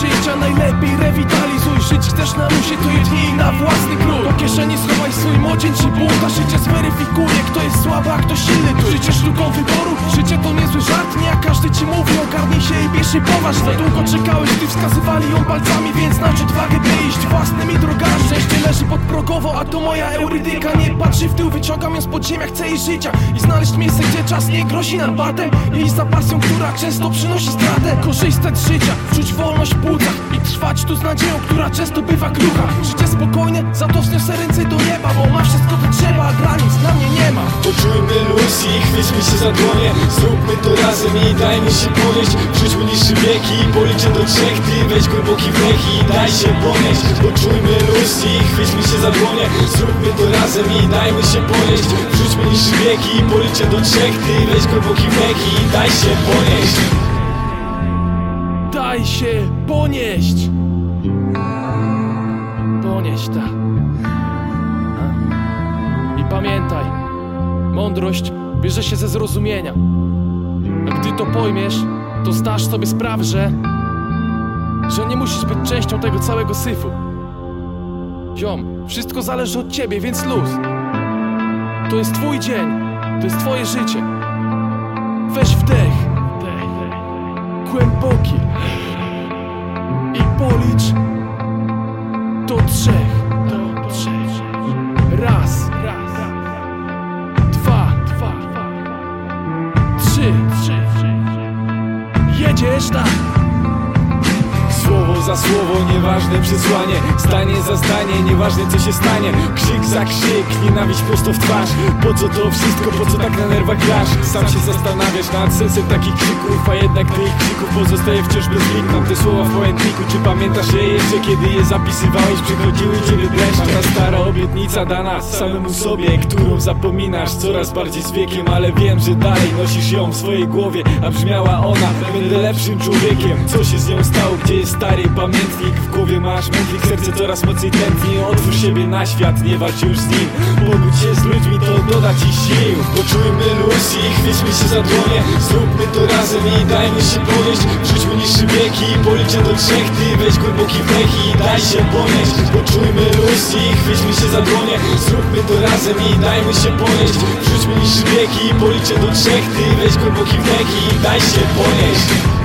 życia najlepiej rewitalizuj. Żyć chcesz na musie, to jedź na własnych ogarnij się i bierz się poważ Za długo czekałeś, gdy wskazywali ją palcami Więc znajdź odwagę, by iść własnymi drogami. Szczęście leży podprogowo, a to moja eurydyka. Nie patrzy w tył, wyciągam ją z podziemia, chcę jej życia I znaleźć miejsce, gdzie czas nie grozi nam batem I za pasją, która często przynosi stratę. Korzystać z życia, czuć wolność w płucach I trwać tu z nadzieją, która często bywa krucha Życie spokojne, za to wzniosę ręce do nieba Bo ma wszystko co trzeba, a granic dla mnie nie ma. Poczujmy luz i chwyćmy się za dłonie Zróbmy to razem i dajmy się ponieść. Wrzućmy niższy wieki. Policzę do trzech Ty weź głęboki wdech i daj się ponieść. Poczujmy luz i chwyćmy się za dłonie. Zróbmy to razem i dajmy się ponieść. Wrzućmy niższy wieki policzę do trzech Ty weź głęboki wdech i daj się ponieść. Daj się ponieść. Ponieść ta? I pamiętaj Mądrość bierze się ze zrozumienia. A gdy to pojmiesz To zdasz sobie sprawę, że Że nie musisz być częścią tego całego syfu. Ziom, wszystko zależy od ciebie, więc luz. To jest twój dzień To jest twoje życie. Weź wdech. Głęboki. I policz do trzech. Raz, dwa, dwa, trzy, trzy. Jedziesz tak. Słowo za słowo, nieważne przesłanie. Zdanie za zdanie, nieważne co się stanie. Krzyk za krzyk, nienawiść prosto w twarz. Po co to wszystko, po co tak na nerwach grasz? Sam się zastanawiasz nad sensem takich krzyków A jednak tych krzyków pozostaje wciąż bez lik. Mam te słowa w pamiętniku, czy pamiętasz je jeszcze Kiedy je zapisywałeś, przychodziły ciebie dreszcze Ta stara obietnica dana samemu sobie Którą zapominasz coraz bardziej z wiekiem. Ale wiem, że dalej nosisz ją w swojej głowie A brzmiała ona, będę lepszym człowiekiem. Co się z nią stało, gdzie jest stary pamiętnik. W głowie masz mętlik, serce coraz mocniej tętni. Otwórz siebie na świat, nie walcz już z nim. Pobudź się z ludźmi, to doda ci sił. Poczujmy luz i chwyćmy się za dłonie. Zróbmy to razem i dajmy się ponieść. Wrzućmy niższy wieki policzę do trzech. Ty weź głęboki wdech i daj się ponieść. Poczujmy luz i chwyćmy się za dłonie. Zróbmy to razem i dajmy się ponieść. Wrzućmy niższy wieki policzę do trzech. Ty weź głęboki wdech i daj się ponieść